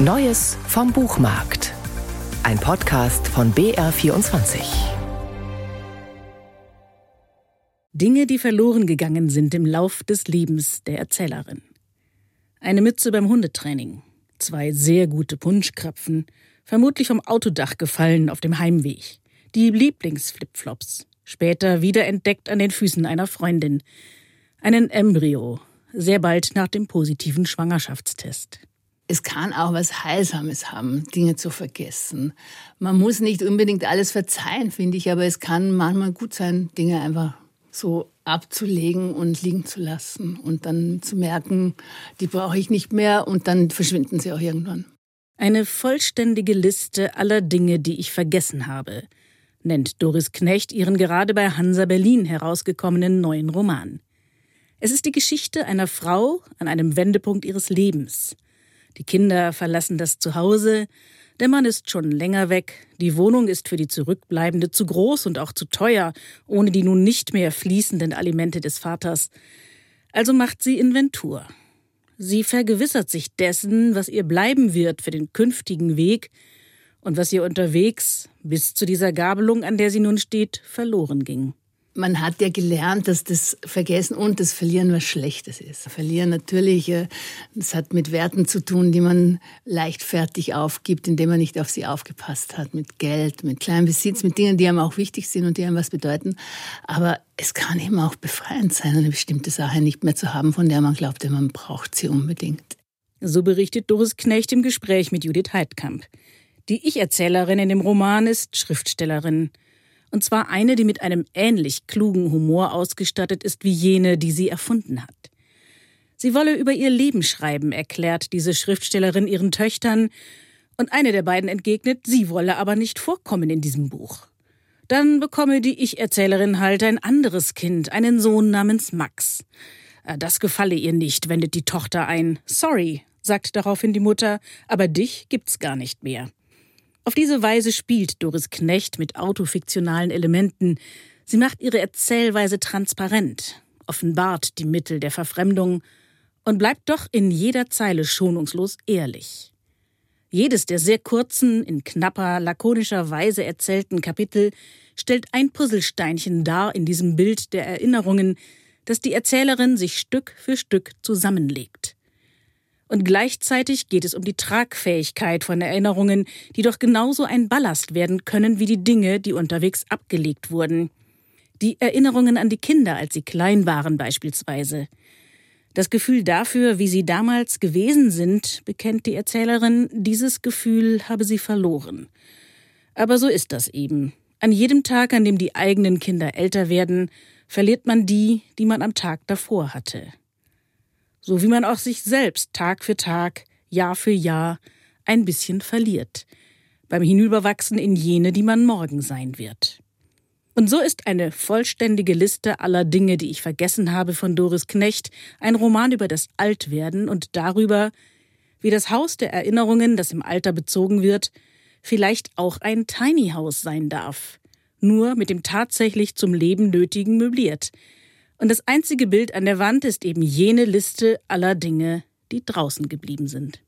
Neues vom Buchmarkt. Ein Podcast von BR24. Dinge, die verloren gegangen sind im Lauf des Lebens der Erzählerin. Eine Mütze beim Hundetraining, zwei sehr gute Punschkrapfen, vermutlich vom Autodach gefallen auf dem Heimweg, die Lieblingsflipflops, später wiederentdeckt an den Füßen einer Freundin, einen Embryo, sehr bald nach dem positiven Schwangerschaftstest. Es kann auch was Heilsames haben, Dinge zu vergessen. Man muss nicht unbedingt alles verzeihen, finde ich, aber es kann manchmal gut sein, Dinge einfach so abzulegen und liegen zu lassen und dann zu merken, die brauche ich nicht mehr und dann verschwinden sie auch irgendwann. Eine vollständige Liste aller Dinge, die ich vergessen habe, nennt Doris Knecht ihren gerade bei Hansa Berlin herausgekommenen neuen Roman. Es ist die Geschichte einer Frau an einem Wendepunkt ihres Lebens – die Kinder verlassen das Zuhause, der Mann ist schon länger weg, die Wohnung ist für die Zurückbleibende zu groß und auch zu teuer, ohne die nun nicht mehr fließenden Alimente des Vaters. Also macht sie Inventur. Sie vergewissert sich dessen, was ihr bleiben wird für den künftigen Weg und was ihr unterwegs, bis zu dieser Gabelung, an der sie nun steht, verloren ging man hat ja gelernt, dass das Vergessen und das Verlieren was Schlechtes ist. Verlieren natürlich, äh, das hat mit Werten zu tun, die man leichtfertig aufgibt, indem man nicht auf sie aufgepasst hat, mit Geld, mit kleinem Besitz, mit Dingen, die einem auch wichtig sind und die einem was bedeuten. Aber es kann eben auch befreiend sein, eine bestimmte Sache nicht mehr zu haben, von der man glaubte, man braucht sie unbedingt. So berichtet Doris Knecht im Gespräch mit Judith Heidkamp. Die Ich-Erzählerin in dem Roman ist Schriftstellerin und zwar eine, die mit einem ähnlich klugen Humor ausgestattet ist wie jene, die sie erfunden hat. Sie wolle über ihr Leben schreiben, erklärt diese Schriftstellerin ihren Töchtern, und eine der beiden entgegnet, sie wolle aber nicht vorkommen in diesem Buch. Dann bekomme die Ich-Erzählerin halt ein anderes Kind, einen Sohn namens Max. Äh, das gefalle ihr nicht, wendet die Tochter ein. Sorry, sagt daraufhin die Mutter, aber dich gibt's gar nicht mehr. Auf diese Weise spielt Doris Knecht mit autofiktionalen Elementen. Sie macht ihre Erzählweise transparent, offenbart die Mittel der Verfremdung und bleibt doch in jeder Zeile schonungslos ehrlich. Jedes der sehr kurzen, in knapper, lakonischer Weise erzählten Kapitel stellt ein Puzzlesteinchen dar in diesem Bild der Erinnerungen, das die Erzählerin sich Stück für Stück zusammenlegt. Und gleichzeitig geht es um die Tragfähigkeit von Erinnerungen, die doch genauso ein Ballast werden können wie die Dinge, die unterwegs abgelegt wurden. Die Erinnerungen an die Kinder, als sie klein waren beispielsweise. Das Gefühl dafür, wie sie damals gewesen sind, bekennt die Erzählerin, dieses Gefühl habe sie verloren. Aber so ist das eben. An jedem Tag, an dem die eigenen Kinder älter werden, verliert man die, die man am Tag davor hatte so wie man auch sich selbst Tag für Tag, Jahr für Jahr ein bisschen verliert, beim Hinüberwachsen in jene, die man morgen sein wird. Und so ist eine vollständige Liste aller Dinge, die ich vergessen habe von Doris Knecht, ein Roman über das Altwerden und darüber, wie das Haus der Erinnerungen, das im Alter bezogen wird, vielleicht auch ein Tiny House sein darf, nur mit dem tatsächlich zum Leben nötigen möbliert, und das einzige Bild an der Wand ist eben jene Liste aller Dinge, die draußen geblieben sind.